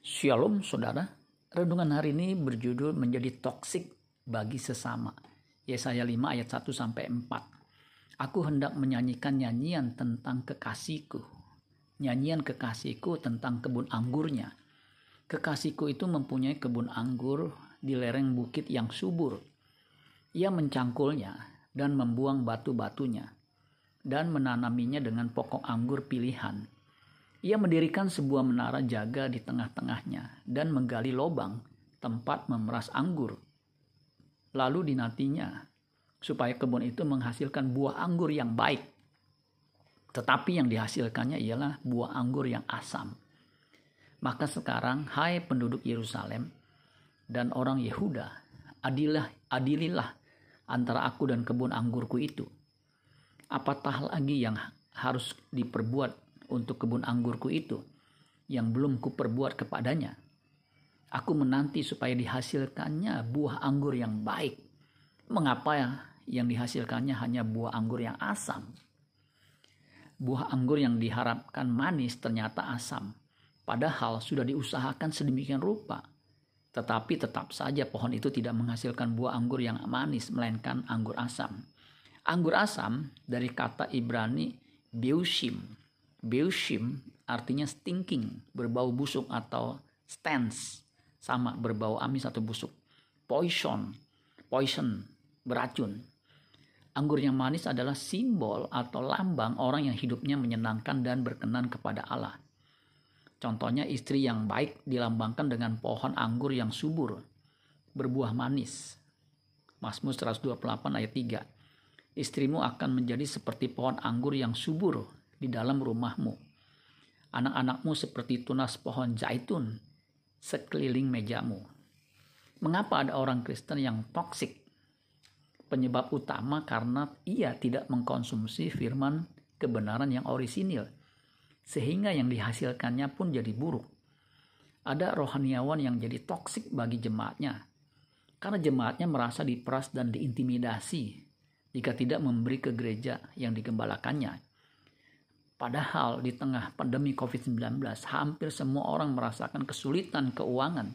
Shalom saudara, renungan hari ini berjudul menjadi toksik bagi sesama. Yesaya 5 ayat 1 sampai 4. Aku hendak menyanyikan nyanyian tentang kekasihku. Nyanyian kekasihku tentang kebun anggurnya. Kekasihku itu mempunyai kebun anggur di lereng bukit yang subur. Ia mencangkulnya dan membuang batu-batunya dan menanaminya dengan pokok anggur pilihan ia mendirikan sebuah menara jaga di tengah-tengahnya dan menggali lubang tempat memeras anggur. Lalu dinantinya supaya kebun itu menghasilkan buah anggur yang baik. Tetapi yang dihasilkannya ialah buah anggur yang asam. Maka sekarang, hai penduduk Yerusalem dan orang Yehuda, adilah, adililah antara aku dan kebun anggurku itu. Apatah lagi yang harus diperbuat untuk kebun anggurku itu yang belum kuperbuat kepadanya. Aku menanti supaya dihasilkannya buah anggur yang baik. Mengapa ya yang dihasilkannya hanya buah anggur yang asam? Buah anggur yang diharapkan manis ternyata asam. Padahal sudah diusahakan sedemikian rupa. Tetapi tetap saja pohon itu tidak menghasilkan buah anggur yang manis, melainkan anggur asam. Anggur asam dari kata Ibrani biushim Beushim artinya stinking, berbau busuk atau stance, sama berbau amis atau busuk. Poison, poison, beracun. Anggur yang manis adalah simbol atau lambang orang yang hidupnya menyenangkan dan berkenan kepada Allah. Contohnya istri yang baik dilambangkan dengan pohon anggur yang subur, berbuah manis. Mazmur 128 ayat 3. Istrimu akan menjadi seperti pohon anggur yang subur di dalam rumahmu. Anak-anakmu seperti tunas pohon zaitun sekeliling mejamu. Mengapa ada orang Kristen yang toksik? Penyebab utama karena ia tidak mengkonsumsi firman kebenaran yang orisinil, sehingga yang dihasilkannya pun jadi buruk. Ada rohaniawan yang jadi toksik bagi jemaatnya, karena jemaatnya merasa diperas dan diintimidasi jika tidak memberi ke gereja yang digembalakannya. Padahal di tengah pandemi COVID-19 hampir semua orang merasakan kesulitan keuangan.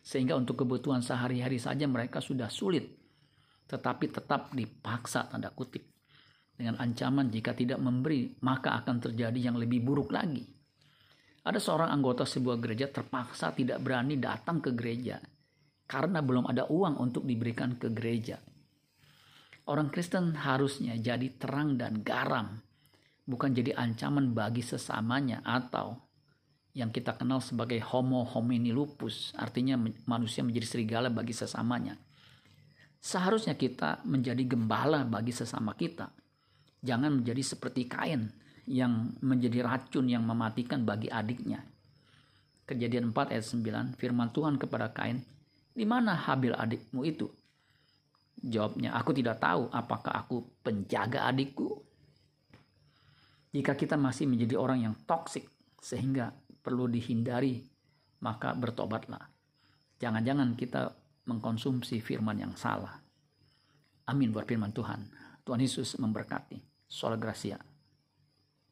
Sehingga untuk kebutuhan sehari-hari saja mereka sudah sulit. Tetapi tetap dipaksa tanda kutip. Dengan ancaman jika tidak memberi maka akan terjadi yang lebih buruk lagi. Ada seorang anggota sebuah gereja terpaksa tidak berani datang ke gereja karena belum ada uang untuk diberikan ke gereja. Orang Kristen harusnya jadi terang dan garam bukan jadi ancaman bagi sesamanya atau yang kita kenal sebagai homo homini lupus, artinya manusia menjadi serigala bagi sesamanya. Seharusnya kita menjadi gembala bagi sesama kita. Jangan menjadi seperti Kain yang menjadi racun yang mematikan bagi adiknya. Kejadian 4 ayat 9, firman Tuhan kepada Kain, "Di mana Habil adikmu itu?" Jawabnya, "Aku tidak tahu apakah aku penjaga adikku jika kita masih menjadi orang yang toksik sehingga perlu dihindari, maka bertobatlah. Jangan-jangan kita mengkonsumsi firman yang salah. Amin buat firman Tuhan. Tuhan Yesus memberkati. Soal Gracia.